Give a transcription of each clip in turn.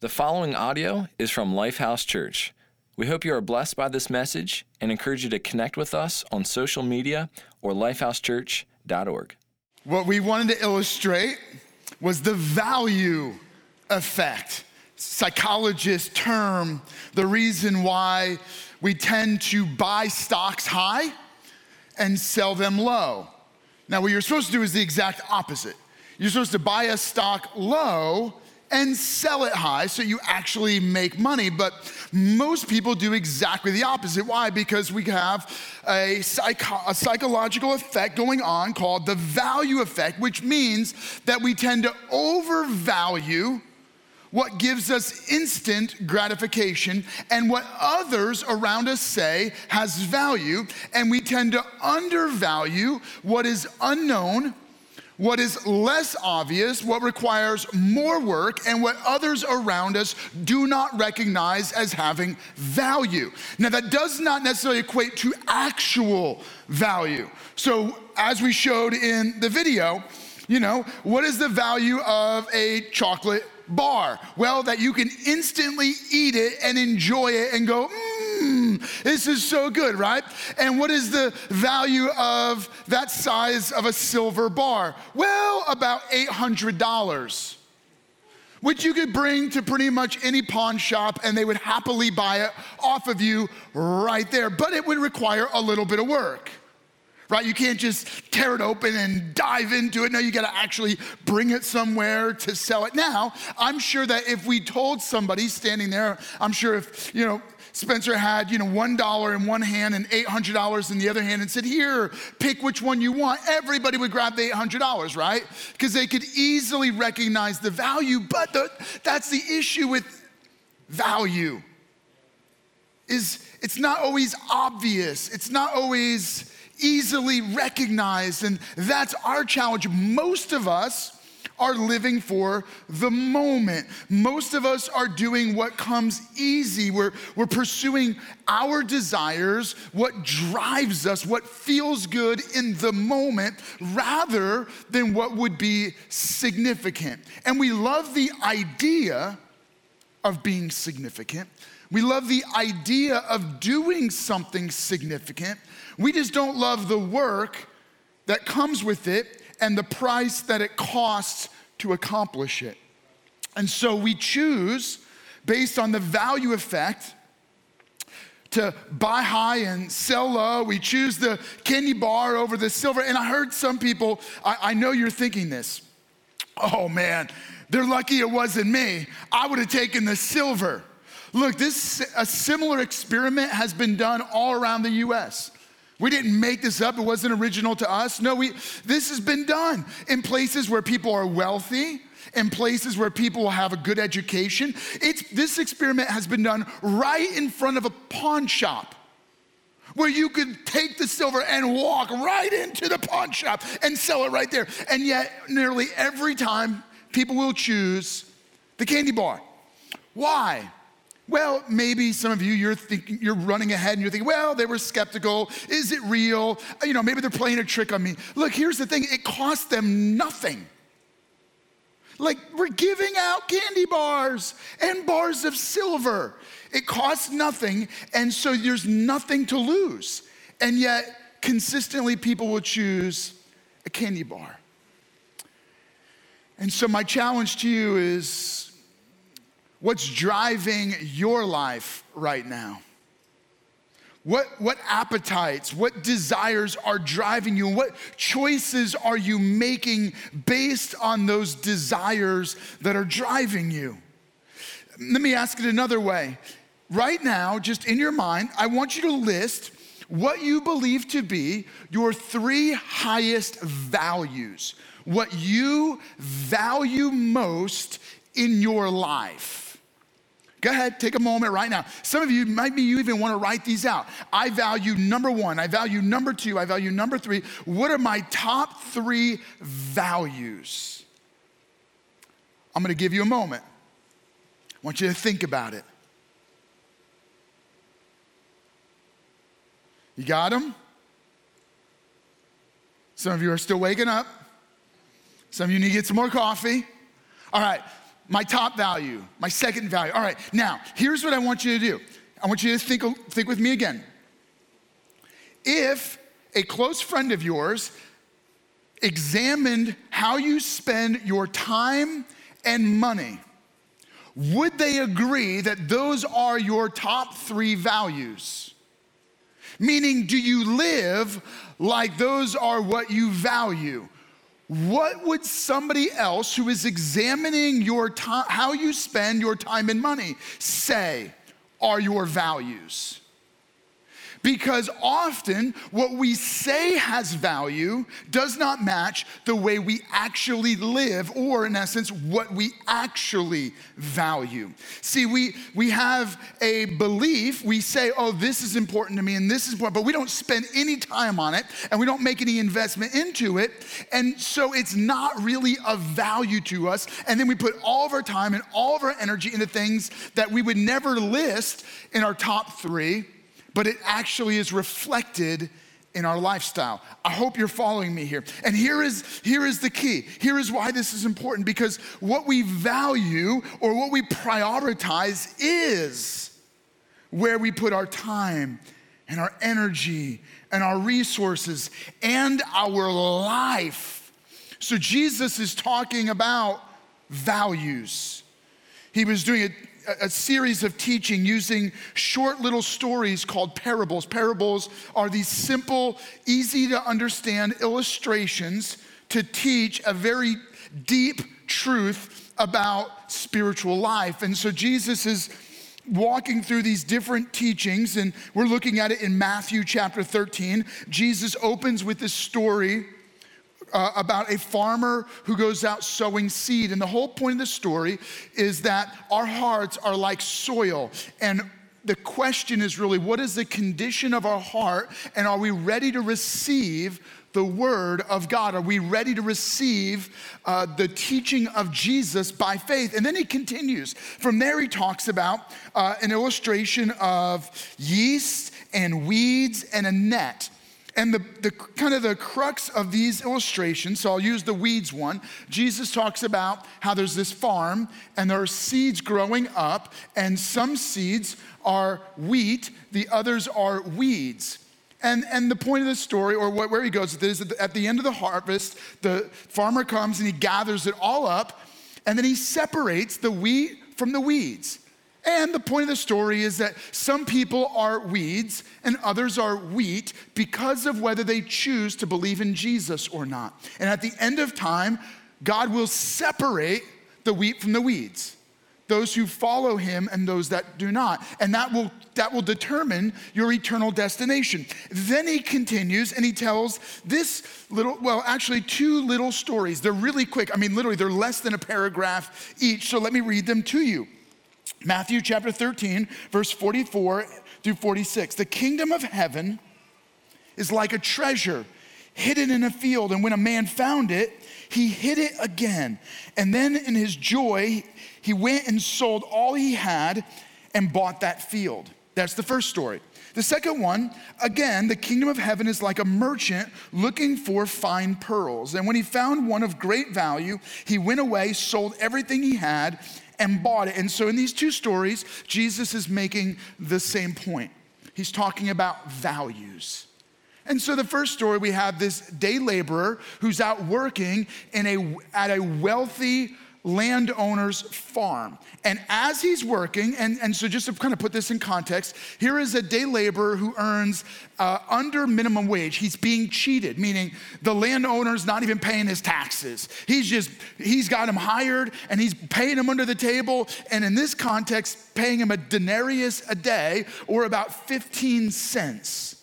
The following audio is from Lifehouse Church. We hope you are blessed by this message and encourage you to connect with us on social media or lifehousechurch.org. What we wanted to illustrate was the value effect. Psychologists term the reason why we tend to buy stocks high and sell them low. Now, what you're supposed to do is the exact opposite. You're supposed to buy a stock low and sell it high so you actually make money. But most people do exactly the opposite. Why? Because we have a, psycho- a, psychological effect going on called the value effect, which means that we tend to overvalue what gives us instant gratification and what others around us say has value, and we tend to undervalue what is unknown what is less obvious, what requires more work, and what others around us do not recognize as having value. Now, that does not necessarily equate to actual value. So, as we showed in the video, you know, what is the value of a chocolate bar? Well, that you can instantly eat it and enjoy it and go, mm, mmm, this is so good, right? And what is the value of that size of a silver bar? Well, about $800 which you could bring to pretty much any pawn shop and they would happily buy it off of you right there. But it would require a little bit of work right? You can't just tear it open and dive into it. No, you got to actually bring it somewhere to sell it. Now, I'm sure that if we told somebody standing there, I'm sure if, you know, Spencer had, you know, $1 in one hand and $800 in the other hand and said, Here, pick which one you want. Everybody would grab the $800, right? Because they could easily recognize the value. But the, that's the issue with value is it's not always obvious. It's not always easily recognized. And that's our challenge. Most of us are living for the moment. Most of us are doing what comes easy. We're, we're pursuing our desires, what drives us, what feels good in the moment, rather than what would be significant. And we love the idea of being significant. We love the idea of doing something significant. We just don't love the work that comes with it and the price that it costs to accomplish it. And so we choose, based on the value effect, to buy high and sell low. We choose the candy bar over the silver. And I heard some people, I, I know you're thinking this. Oh man, they're lucky it wasn't me. I would have taken the silver. Look, this a similar experiment has been done all around the US. We didn't make this up. It wasn't original to us. No, we, this has been done in places where people are wealthy, in places where people will have a good education. It's, this experiment has been done right in front of a pawn shop where you could take the silver and walk right into the pawn shop and sell it right there. And yet, nearly every time, people will choose the candy bar. Why? Well, maybe some of you, you're thinking, you're running ahead and you're thinking, well, they were skeptical. Is it real? Uh, you know, maybe they're playing a trick on me. Look, here's the thing it cost them nothing. Like, we're giving out candy bars and bars of silver. It costs nothing, and so there's nothing to lose. And yet, consistently, people will choose a candy bar. And so, my challenge to you is What's driving your life right now? What, what appetites, what desires are driving you, what choices are you making based on those desires that are driving you? Let me ask it another way. Right now, just in your mind, I want you to list what you believe to be your three highest values, what you value most in your life. Go ahead, take a moment right now. Some of you, might be you even want to write these out. I value number one, I value number two, I value number three. What are my top three values? I'm going to give you a moment. I want you to think about it. You got them? Some of you are still waking up. Some of you need to get some more coffee. All right, my top value, my second value. All right, now, here's what I want you to do. I want you to think, think with me again. If a close friend of yours examined how you spend your time and money, would they agree that those are your top three values? Meaning, do you live like those are what you value? What would somebody else who is examining your time, how you spend your time and money, say are your values? Because often what we say has value does not match the way we actually live, or in essence, what we actually value. See, we, we have a belief, we say, oh, this is important to me and this is important, but we don't spend any time on it and we don't make any investment into it. And so it's not really of value to us. And then we put all of our time and all of our energy into things that we would never list in our top three but it actually is reflected in our lifestyle. I hope you're following me here. And here is, here is the key. Here is why this is important because what we value or what we prioritize is where we put our time and our energy and our resources and our life. So Jesus is talking about values. He was doing it a series of teaching using short little stories called parables. Parables are these simple, easy to understand illustrations to teach a very deep truth about spiritual life. And so Jesus is walking through these different teachings, and we're looking at it in Matthew chapter 13. Jesus opens with this story uh, about a farmer who goes out sowing seed. And the whole point of the story is that our hearts are like soil. And the question is really what is the condition of our heart? And are we ready to receive? the Word of God? Are we ready to receive uh, the teaching of Jesus by faith? And then he continues. From there, he talks about uh, an illustration of yeast and weeds and a net. And the, the kind of the crux of these illustrations, so I'll use the weeds one. Jesus talks about how there's this farm and there are seeds growing up, and some seeds are wheat, the others are weeds. And, and the point of the story, or where he goes, is that at the end of the harvest, the farmer comes and he gathers it all up, and then he separates the wheat from the weeds. And the point of the story is that some people are weeds and others are wheat because of whether they choose to believe in Jesus or not. And at the end of time, God will separate the wheat from the weeds, those who follow him and those that do not. And that will, that will determine your eternal destination. Then he continues and he tells this little, well, actually, two little stories. They're really quick. I mean, literally, they're less than a paragraph each. So let me read them to you. Matthew chapter 13, verse 44 through 46. The kingdom of heaven is like a treasure hidden in a field, and when a man found it, he hid it again. And then in his joy, he went and sold all he had and bought that field. That's the first story. The second one, again, the kingdom of heaven is like a merchant looking for fine pearls. And when he found one of great value, he went away, sold everything he had, and bought it. And so in these two stories, Jesus is making the same point. He's talking about values. And so the first story, we have this day laborer who's out working in a, at a wealthy landowner's farm. And as he's working, and, and so just to kind of put this in context, here is a day laborer who earns uh, under minimum wage. He's being cheated, meaning the landowner's not even paying his taxes. He's just, he's got him hired and he's paying him under the table. And in this context, paying him a denarius a day or about 15 cents.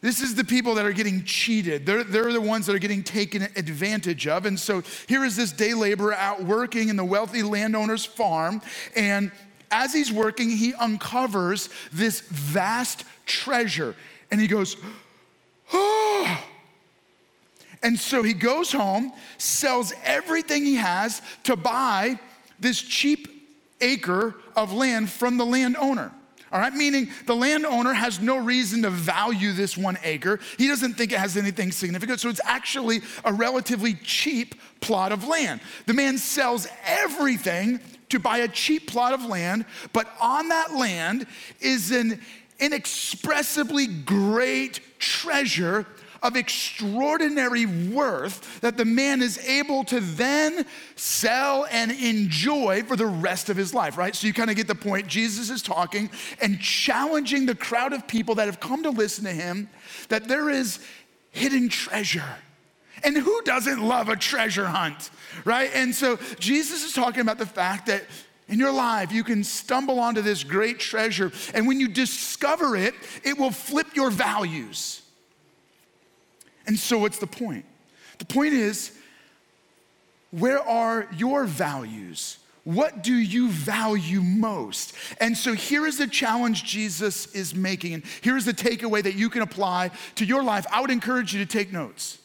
This is the people that are getting cheated. They're, they're the ones that are getting taken advantage of. And so here is this day laborer out working in the wealthy landowner's farm. And as he's working, he uncovers this vast treasure. And he goes, Oh. And so he goes home, sells everything he has to buy this cheap acre of land from the landowner. All right, meaning the landowner has no reason to value this one acre. He doesn't think it has anything significant, so it's actually a relatively cheap plot of land. The man sells everything to buy a cheap plot of land, but on that land is an inexpressibly great treasure of extraordinary worth that the man is able to then sell and enjoy for the rest of his life, right? So you kind of get the point. Jesus is talking and challenging the crowd of people that have come to listen to him that there is hidden treasure. And who doesn't love a treasure hunt, right? And so Jesus is talking about the fact that in your life, you can stumble onto this great treasure, and when you discover it, it will flip your values. And so, what's the point? The point is, where are your values? What do you value most? And so here is the challenge Jesus is making. And here's the takeaway that you can apply to your life. I would encourage you to take notes.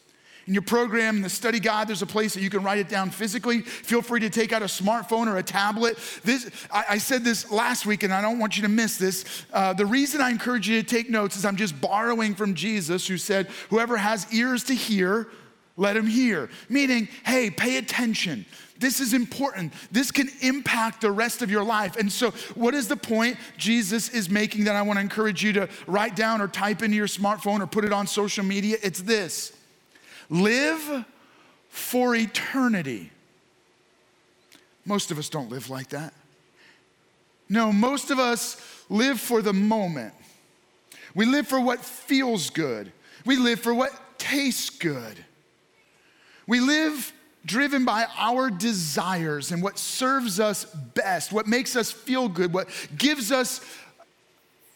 In your program, in the study guide, there's a place that you can write it down physically. Feel free to take out a smartphone or a tablet. This, I, I said this last week, and I don't want you to miss this. Uh, the reason I encourage you to take notes is I'm just borrowing from Jesus, who said, Whoever has ears to hear, let him hear. Meaning, hey, pay attention. This is important. This can impact the rest of your life. And so, what is the point Jesus is making that I want to encourage you to write down or type into your smartphone or put it on social media? It's this live for eternity. Most of us don't live like that. No, most of us live for the moment. We live for what feels good. We live for what tastes good. We live driven by our desires and what serves us best, what makes us feel good, what gives us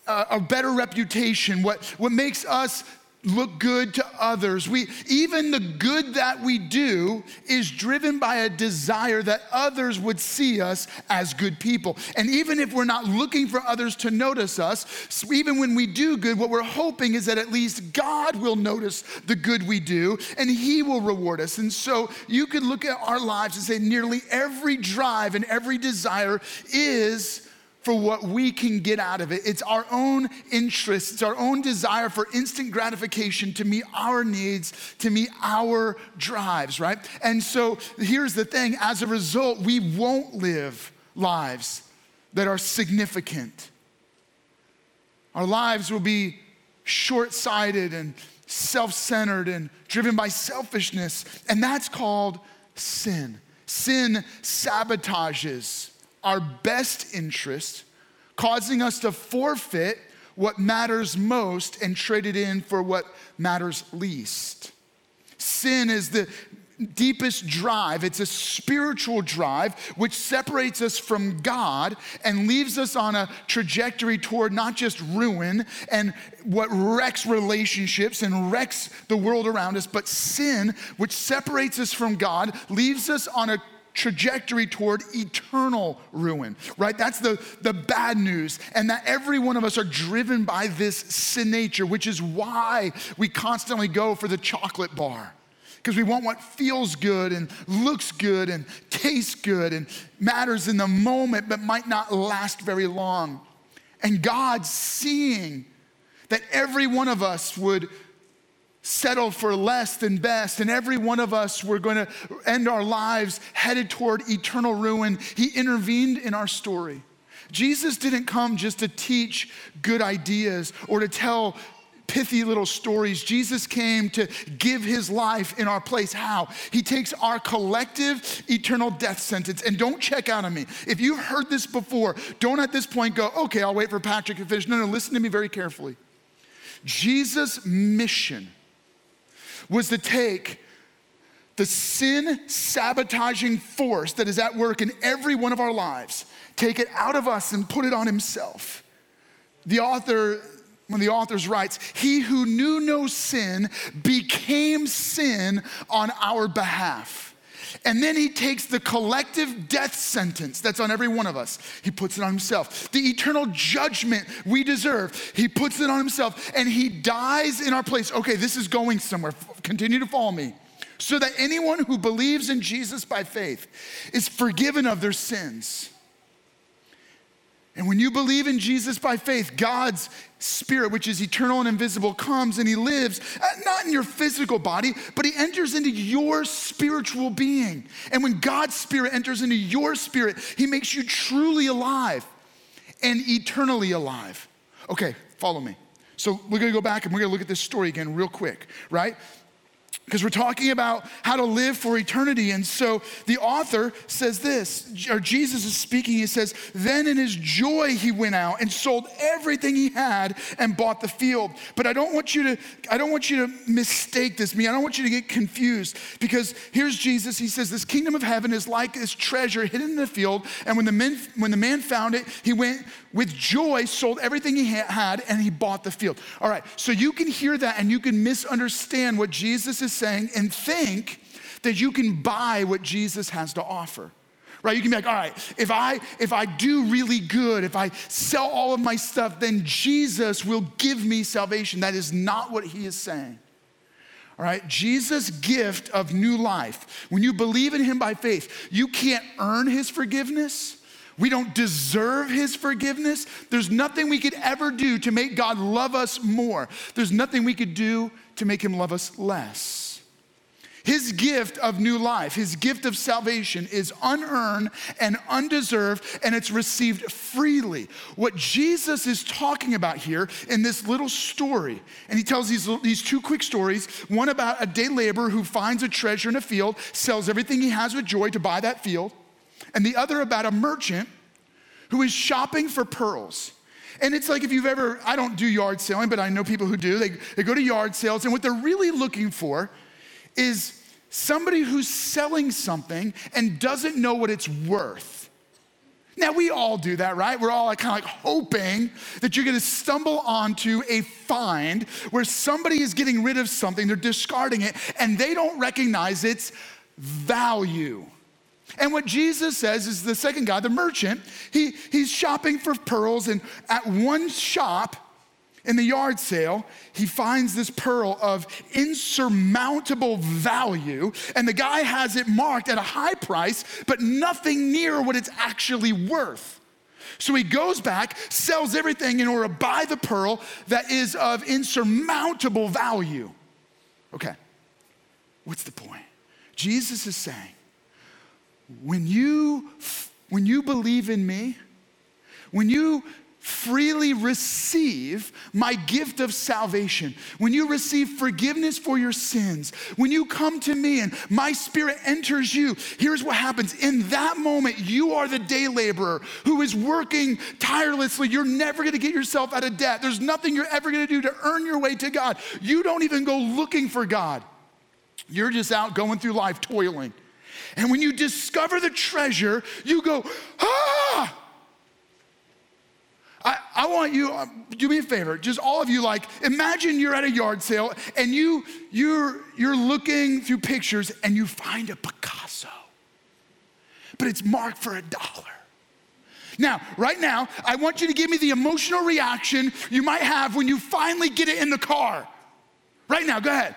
a, a better reputation, what, what makes us look good to others. We even the good that we do is driven by a desire that others would see us as good people. And even if we're not looking for others to notice us, even when we do good, what we're hoping is that at least God will notice the good we do and he will reward us. And so you could look at our lives and say nearly every drive and every desire is for what we can get out of it. It's our own interest, it's our own desire for instant gratification to meet our needs, to meet our drives, right? And so here's the thing as a result, we won't live lives that are significant. Our lives will be short sighted and self centered and driven by selfishness, and that's called sin. Sin sabotages our best interest, causing us to forfeit what matters most and trade it in for what matters least. Sin is the deepest drive. It's a spiritual drive which separates us from God and leaves us on a trajectory toward not just ruin and what wrecks relationships and wrecks the world around us, but sin, which separates us from God, leaves us on a trajectory toward eternal ruin, right? That's the, the bad news. And that every one of us are driven by this sin nature, which is why we constantly go for the chocolate bar. Because we want what feels good and looks good and tastes good and matters in the moment, but might not last very long. And God, seeing that every one of us would settled for less than best, and every one of us were going to end our lives headed toward eternal ruin. He intervened in our story. Jesus didn't come just to teach good ideas or to tell pithy little stories. Jesus came to give his life in our place. How? He takes our collective eternal death sentence. And don't check out on me. If you've heard this before, don't at this point go, okay, I'll wait for Patrick to finish. No, no, listen to me very carefully. Jesus' mission was to take the sin sabotaging force that is at work in every one of our lives, take it out of us and put it on himself. The author, when the author writes, he who knew no sin became sin on our behalf. And then he takes the collective death sentence that's on every one of us, he puts it on himself. The eternal judgment we deserve, he puts it on himself, and he dies in our place. Okay, this is going somewhere. Continue to follow me. So that anyone who believes in Jesus by faith is forgiven of their sins And when you believe in Jesus by faith, God's spirit, which is eternal and invisible, comes and he lives, uh, not in your physical body, but he enters into your spiritual being. And when God's spirit enters into your spirit, he makes you truly alive and eternally alive. Okay, follow me. So we're gonna go back and we're gonna look at this story again real quick, right? Because we're talking about how to live for eternity. And so the author says this, or Jesus is speaking. He says, Then in his joy, he went out and sold everything he had and bought the field. But I don't want you to, I don't want you to mistake this, me. I don't want you to get confused because here's Jesus. He says, This kingdom of heaven is like this treasure hidden in the field. And when the, men, when the man found it, he went with joy, sold everything he had, and he bought the field. All right, so you can hear that and you can misunderstand what Jesus is saying and think that you can buy what Jesus has to offer. Right? You can be like, all right, if I if I do really good, if I sell all of my stuff, then Jesus will give me salvation. That is not what he is saying. All right, Jesus' gift of new life. When you believe in him by faith, you can't earn his forgiveness. We don't deserve his forgiveness. There's nothing we could ever do to make God love us more. There's nothing we could do to make him love us less. His gift of new life, his gift of salvation is unearned and undeserved, and it's received freely. What Jesus is talking about here in this little story, and he tells these, these two quick stories one about a day laborer who finds a treasure in a field, sells everything he has with joy to buy that field, and the other about a merchant who is shopping for pearls. And it's like if you've ever, I don't do yard selling, but I know people who do. They, they go to yard sales, and what they're really looking for is somebody who's selling something and doesn't know what it's worth. Now, we all do that, right? We're all kind of like hoping that you're gonna stumble onto a find where somebody is getting rid of something, they're discarding it, and they don't recognize its value. And what Jesus says is the second guy, the merchant, he, he's shopping for pearls, and at one shop, in the yard sale, he finds this pearl of insurmountable value, and the guy has it marked at a high price, but nothing near what it's actually worth. So he goes back, sells everything in order to buy the pearl that is of insurmountable value. Okay, what's the point? Jesus is saying, when you, when you believe in me, when you freely receive my gift of salvation, when you receive forgiveness for your sins, when you come to me and my spirit enters you, here's what happens. In that moment, you are the day laborer who is working tirelessly. You're never gonna get yourself out of debt. There's nothing you're ever gonna do to earn your way to God. You don't even go looking for God. You're just out going through life toiling. And when you discover the treasure, you go, ah! I, I want you, uh, do me a favor, just all of you, like, imagine you're at a yard sale and you, you're, you're looking through pictures and you find a Picasso, but it's marked for a dollar. Now, right now, I want you to give me the emotional reaction you might have when you finally get it in the car. Right now, go ahead.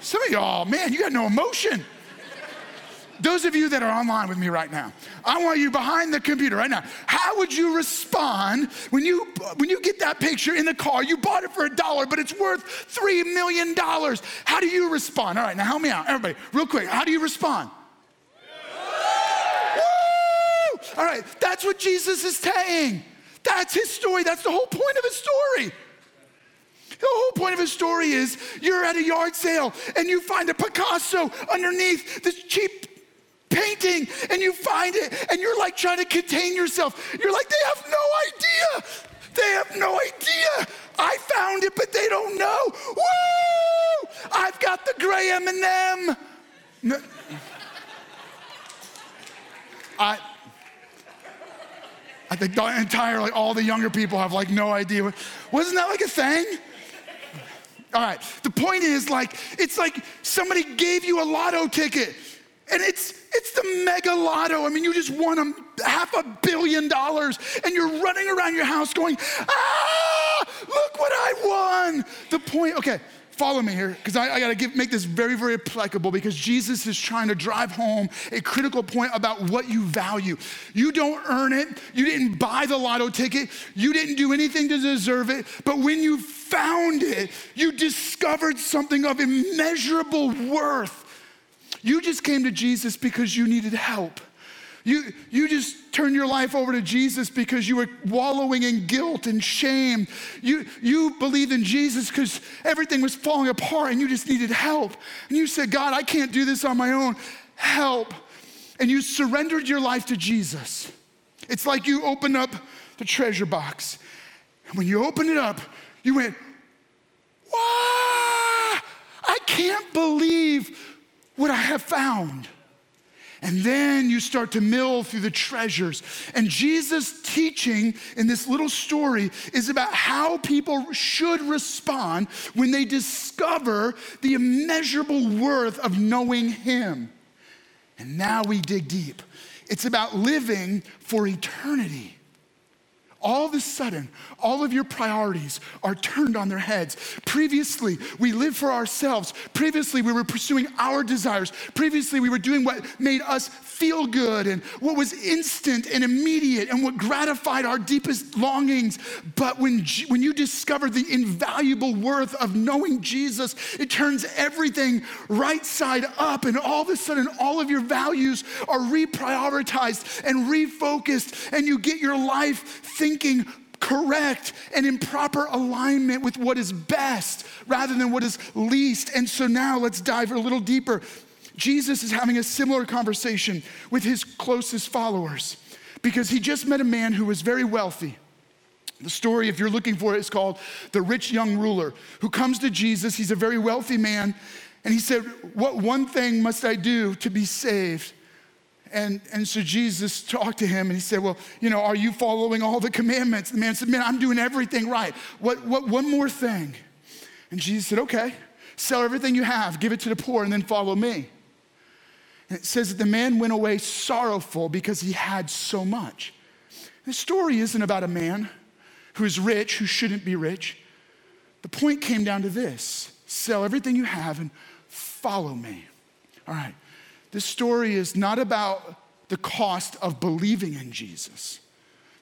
Some of y'all, man, you got no emotion. Those of you that are online with me right now, I want you behind the computer right now. How would you respond when you when you get that picture in the car? You bought it for a dollar, but it's worth three million dollars. How do you respond? All right, now help me out, everybody, real quick. How do you respond? All right, that's what Jesus is saying. That's his story. That's the whole point of his story. The whole point of his story is you're at a yard sale and you find a Picasso underneath this cheap painting and you find it and you're like trying to contain yourself. You're like, they have no idea. They have no idea. I found it, but they don't know. Woo! I've got the gray M&M. No. I, I think like all the younger people have like no idea. Wasn't that like a thing? All right. The point is like, it's like somebody gave you a lotto ticket and it's it's the mega lotto. I mean, you just won a half a billion dollars and you're running around your house going, ah, look what I won. The point, okay, follow me here, because I, I got to make this very, very applicable because Jesus is trying to drive home a critical point about what you value. You don't earn it. You didn't buy the lotto ticket. You didn't do anything to deserve it. But when you found it, you discovered something of immeasurable worth. You just came to Jesus because you needed help. You, you just turned your life over to Jesus because you were wallowing in guilt and shame. You, you believed in Jesus because everything was falling apart and you just needed help. And you said, God, I can't do this on my own. Help. And you surrendered your life to Jesus. It's like you opened up the treasure box. And when you opened it up, you went, Wow, I can't believe what I have found. And then you start to mill through the treasures. And Jesus' teaching in this little story is about how people should respond when they discover the immeasurable worth of knowing Him. And now we dig deep. It's about living for eternity all of a sudden, all of your priorities are turned on their heads. Previously, we lived for ourselves. Previously, we were pursuing our desires. Previously, we were doing what made us feel good and what was instant and immediate and what gratified our deepest longings. But when, when you discover the invaluable worth of knowing Jesus, it turns everything right side up. And all of a sudden, all of your values are reprioritized and refocused, and you get your life thinking thinking correct and in proper alignment with what is best rather than what is least. And so now let's dive a little deeper. Jesus is having a similar conversation with his closest followers because he just met a man who was very wealthy. The story, if you're looking for it, is called The Rich Young Ruler, who comes to Jesus. He's a very wealthy man. And he said, What one thing must I do to be saved? And, and so Jesus talked to him and he said, Well, you know, are you following all the commandments? The man said, Man, I'm doing everything right. What, what, one more thing. And Jesus said, Okay, sell everything you have, give it to the poor, and then follow me. And it says that the man went away sorrowful because he had so much. The story isn't about a man who is rich, who shouldn't be rich. The point came down to this sell everything you have and follow me. All right. This story is not about the cost of believing in Jesus,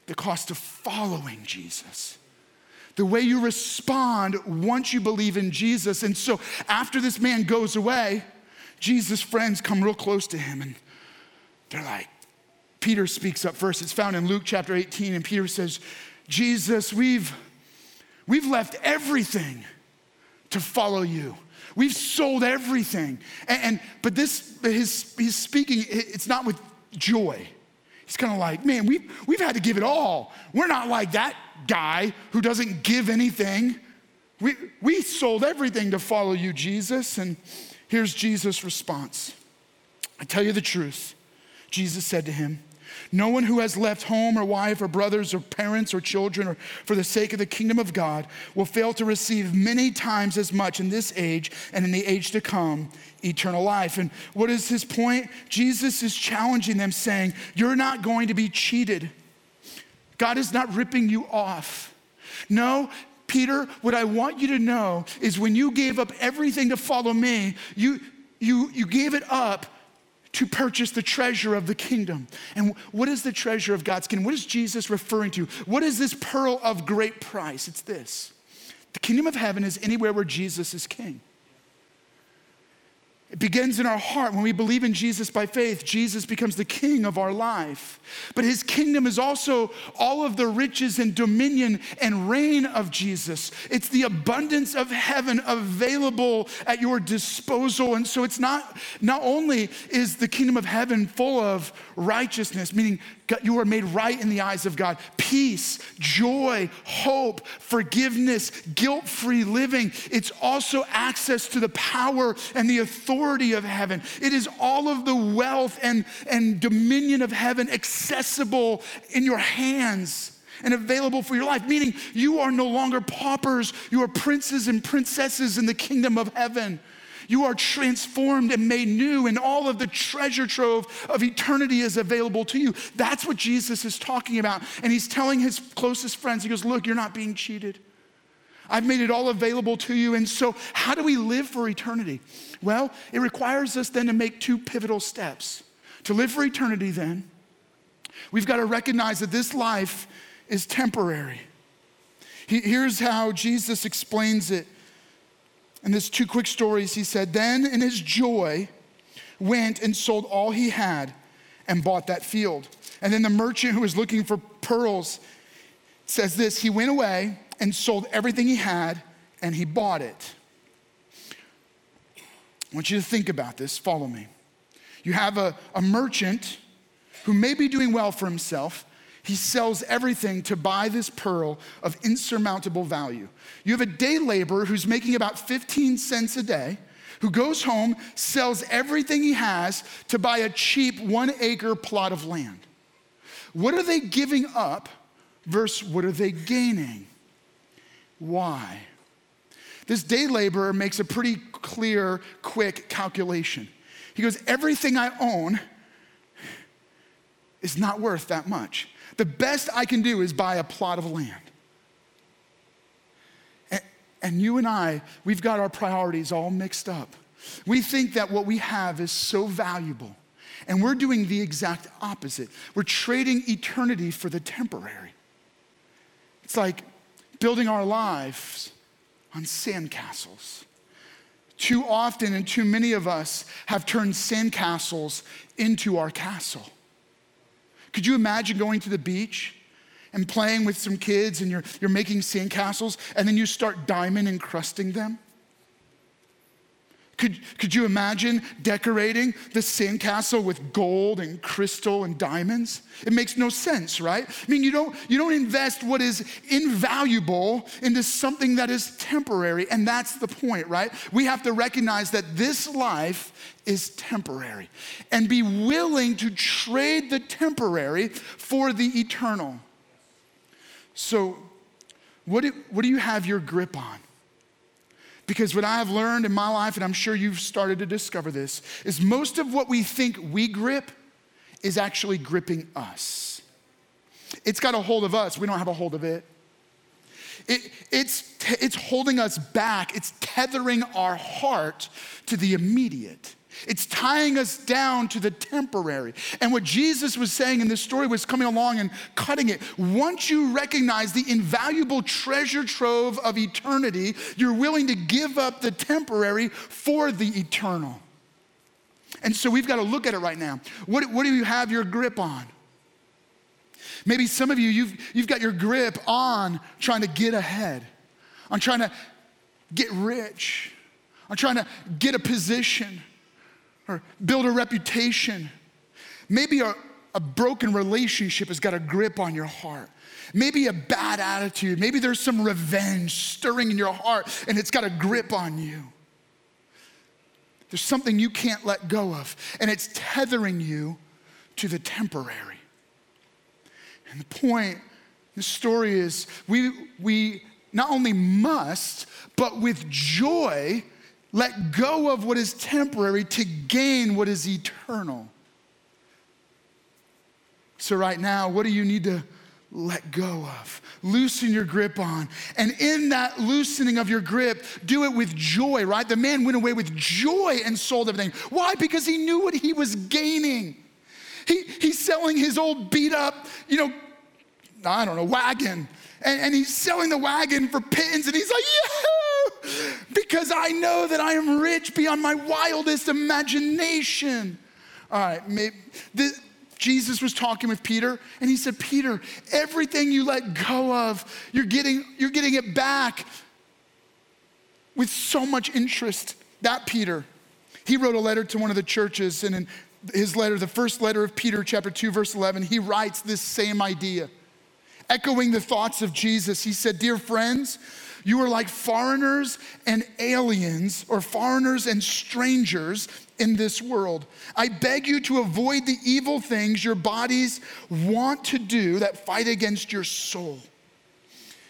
the cost of following Jesus. The way you respond once you believe in Jesus. And so after this man goes away, Jesus' friends come real close to him and they're like, Peter speaks up first. It's found in Luke chapter 18, and Peter says, Jesus, we've, we've left everything to follow you. We've sold everything. And, and but this, his, he's speaking, it's not with joy. He's kind of like, man, we've, we've had to give it all. We're not like that guy who doesn't give anything. We, we sold everything to follow you, Jesus. And here's Jesus' response I tell you the truth. Jesus said to him, no one who has left home or wife or brothers or parents or children or for the sake of the kingdom of God will fail to receive many times as much in this age and in the age to come eternal life. And what is his point? Jesus is challenging them, saying, You're not going to be cheated. God is not ripping you off. No, Peter, what I want you to know is when you gave up everything to follow me, you, you, you gave it up to purchase the treasure of the kingdom. And what is the treasure of God's kingdom? What is Jesus referring to? What is this pearl of great price? It's this the kingdom of heaven is anywhere where Jesus is king. It begins in our heart. When we believe in Jesus by faith, Jesus becomes the king of our life. But his kingdom is also all of the riches and dominion and reign of Jesus. It's the abundance of heaven available at your disposal. And so it's not, not only is the kingdom of heaven full of righteousness, meaning you are made right in the eyes of God, peace, joy, hope, forgiveness, guilt free living. It's also access to the power and the authority authority of heaven. It is all of the wealth and, and dominion of heaven accessible in your hands and available for your life, meaning you are no longer paupers, you are princes and princesses in the kingdom of heaven. You are transformed and made new, and all of the treasure trove of eternity is available to you. That's what Jesus is talking about. And he's telling his closest friends, He goes, Look, you're not being cheated. I've made it all available to you. And so, how do we live for eternity? Well, it requires us then to make two pivotal steps. To live for eternity, then, we've got to recognize that this life is temporary. Here's how Jesus explains it. In this two quick stories, he said, Then in his joy, went and sold all he had and bought that field. And then the merchant who was looking for pearls says this He went away and sold everything he had and he bought it. I want you to think about this. Follow me. You have a, a merchant who may be doing well for himself. He sells everything to buy this pearl of insurmountable value. You have a day laborer who's making about 15 cents a day, who goes home, sells everything he has to buy a cheap one acre plot of land. What are they giving up versus what are they gaining? Why? This day laborer makes a pretty clear, quick calculation. He goes, Everything I own is not worth that much. The best I can do is buy a plot of land. And, and you and I, we've got our priorities all mixed up. We think that what we have is so valuable, and we're doing the exact opposite. We're trading eternity for the temporary. It's like building our lives on sandcastles. Too often, and too many of us have turned sandcastles into our castle. Could you imagine going to the beach and playing with some kids and you're, you're making sandcastles and then you start diamond encrusting them? Could, could you imagine decorating the sandcastle with gold and crystal and diamonds? It makes no sense, right? I mean, you don't, you don't invest what is invaluable into something that is temporary, and that's the point, right? We have to recognize that this life is temporary and be willing to trade the temporary for the eternal. So, what do, what do you have your grip on? Because what I have learned in my life, and I'm sure you've started to discover this, is most of what we think we grip is actually gripping us. It's got a hold of us, we don't have a hold of it. it it's, it's holding us back, it's tethering our heart to the immediate. It's tying us down to the temporary. And what Jesus was saying in this story was coming along and cutting it. Once you recognize the invaluable treasure trove of eternity, you're willing to give up the temporary for the eternal. And so we've got to look at it right now. What, what do you have your grip on? Maybe some of you, you've, you've got your grip on trying to get ahead, on trying to get rich, on trying to get a position or build a reputation. Maybe a, a broken relationship has got a grip on your heart. Maybe a bad attitude. Maybe there's some revenge stirring in your heart and it's got a grip on you. There's something you can't let go of, and it's tethering you to the temporary. And the point, the story is we, we not only must, but with joy, let go of what is temporary to gain what is eternal. So, right now, what do you need to let go of? Loosen your grip on. And in that loosening of your grip, do it with joy, right? The man went away with joy and sold everything. Why? Because he knew what he was gaining. He, he's selling his old beat up, you know, I don't know, wagon. And, and he's selling the wagon for pittance, and he's like, yeah because I know that I am rich beyond my wildest imagination. All right, maybe, the, Jesus was talking with Peter, and he said, Peter, everything you let go of, you're getting, you're getting it back with so much interest. That Peter, he wrote a letter to one of the churches, and in his letter, the first letter of Peter, chapter 2, verse 11, he writes this same idea. Echoing the thoughts of Jesus, he said, Dear friends, you are like foreigners and aliens, or foreigners and strangers in this world. I beg you to avoid the evil things your bodies want to do that fight against your soul.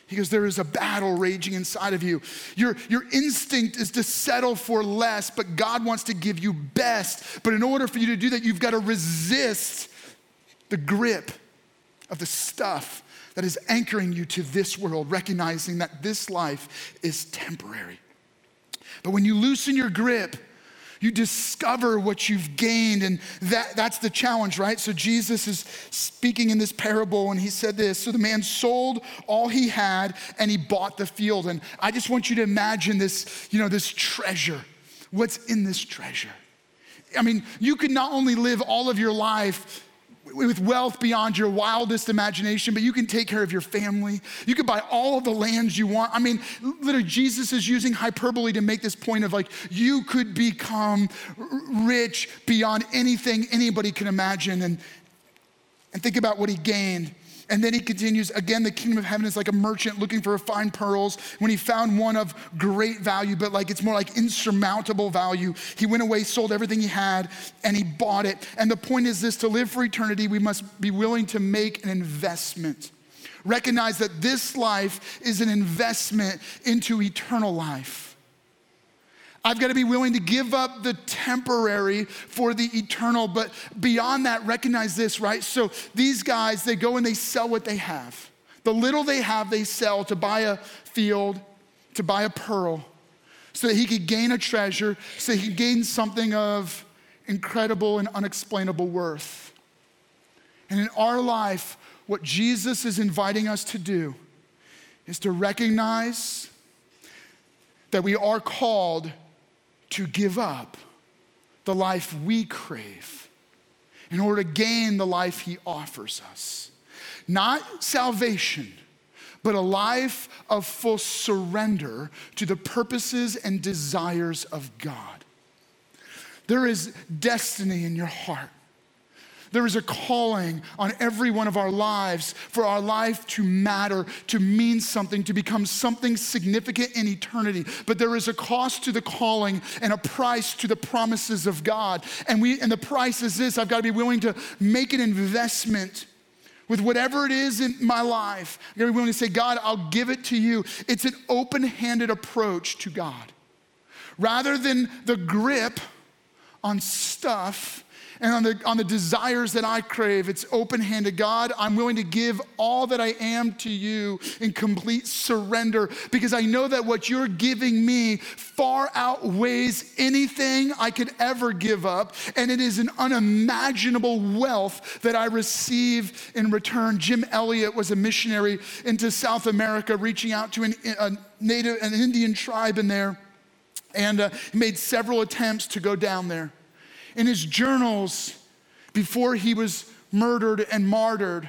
He goes, There is a battle raging inside of you. Your, your instinct is to settle for less, but God wants to give you best. But in order for you to do that, you've got to resist the grip of the stuff that is anchoring you to this world, recognizing that this life is temporary. But when you loosen your grip, you discover what you've gained, and that, that's the challenge, right? So Jesus is speaking in this parable, and he said this So the man sold all he had and he bought the field. And I just want you to imagine this, you know, this treasure. What's in this treasure? I mean, you could not only live all of your life with wealth beyond your wildest imagination, but you can take care of your family. You can buy all of the lands you want. I mean, literally, Jesus is using hyperbole to make this point of like, you could become rich beyond anything anybody can imagine. And, and think about what he gained. And then he continues, again, the kingdom of heaven is like a merchant looking for fine pearls. When he found one of great value, but like it's more like insurmountable value, he went away, sold everything he had, and he bought it. And the point is this to live for eternity, we must be willing to make an investment. Recognize that this life is an investment into eternal life. I've got to be willing to give up the temporary for the eternal. But beyond that, recognize this, right? So these guys, they go and they sell what they have. The little they have, they sell to buy a field, to buy a pearl, so that he could gain a treasure, so he could gain something of incredible and unexplainable worth. And in our life, what Jesus is inviting us to do is to recognize that we are called to give up the life we crave in order to gain the life he offers us. Not salvation, but a life of full surrender to the purposes and desires of God. There is destiny in your heart. There is a calling on every one of our lives for our life to matter, to mean something, to become something significant in eternity. But there is a cost to the calling and a price to the promises of God. And we and the price is this, I've got to be willing to make an investment with whatever it is in my life. I've got to be willing to say, God, I'll give it to you. It's an open handed approach to God. Rather than the grip on stuff and on the, on the desires that I crave. It's open handed. God, I'm willing to give all that I am to you in complete surrender because I know that what you're giving me far outweighs anything I could ever give up. And it is an unimaginable wealth that I receive in return. Jim Elliot was a missionary into South America, reaching out to an, a native, an Indian tribe in there. And uh, he made several attempts to go down there in his journals before he was murdered and martyred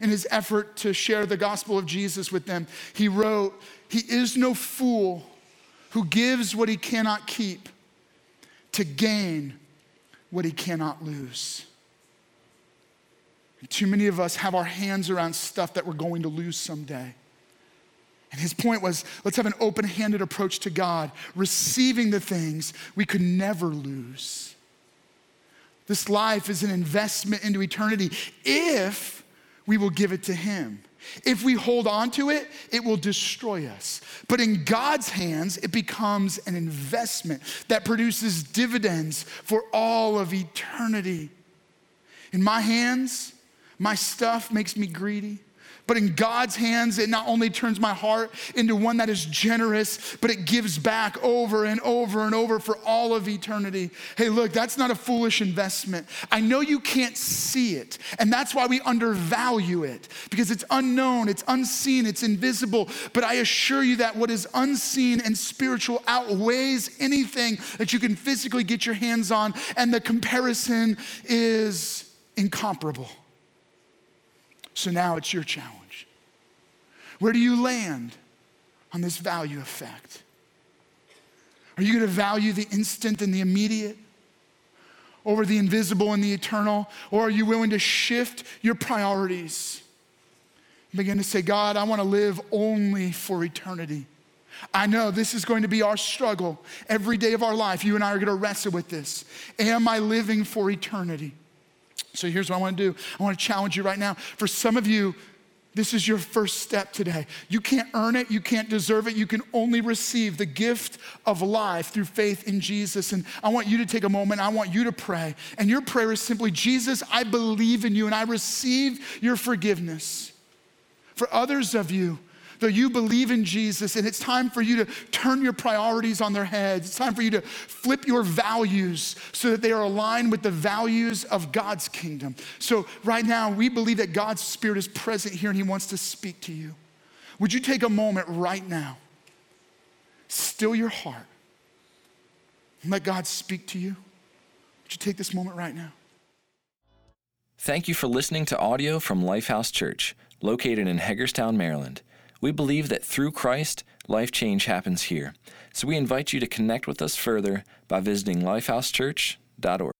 in his effort to share the gospel of Jesus with them. He wrote, He is no fool who gives what he cannot keep to gain what he cannot lose. And too many of us have our hands around stuff that we're going to lose someday. And his point was let's have an open handed approach to God, receiving the things we could never lose. This life is an investment into eternity if we will give it to Him. If we hold on to it, it will destroy us. But in God's hands, it becomes an investment that produces dividends for all of eternity. In my hands, my stuff makes me greedy. But in God's hands, it not only turns my heart into one that is generous, but it gives back over and over and over for all of eternity. Hey, look, that's not a foolish investment. I know you can't see it, and that's why we undervalue it because it's unknown, it's unseen, it's invisible. But I assure you that what is unseen and spiritual outweighs anything that you can physically get your hands on, and the comparison is incomparable. So now it's your challenge. Where do you land on this value effect? Are you going to value the instant and the immediate over the invisible and the eternal? Or are you willing to shift your priorities? Begin to say, God, I want to live only for eternity. I know this is going to be our struggle every day of our life. You and I are going to wrestle with this. Am I living for eternity? So here's what I want to do I want to challenge you right now. For some of you, This is your first step today. You can't earn it, you can't deserve it. You can only receive the gift of life through faith in Jesus. And I want you to take a moment, I want you to pray. And your prayer is simply Jesus, I believe in you and I receive your forgiveness. For others of you, though you believe in Jesus, and it's time for you to turn your priorities on their heads. It's time for you to flip your values so that they are aligned with the values of God's kingdom. So, right now, we believe that God's Spirit is present here and He wants to speak to you. Would you take a moment right now, still your heart, and let God speak to you? Would you take this moment right now? Thank you for listening to audio from Lifehouse Church, located in Hagerstown, Maryland. We believe that through Christ, life change happens here. So we invite you to connect with us further by visiting lifehousechurch.org.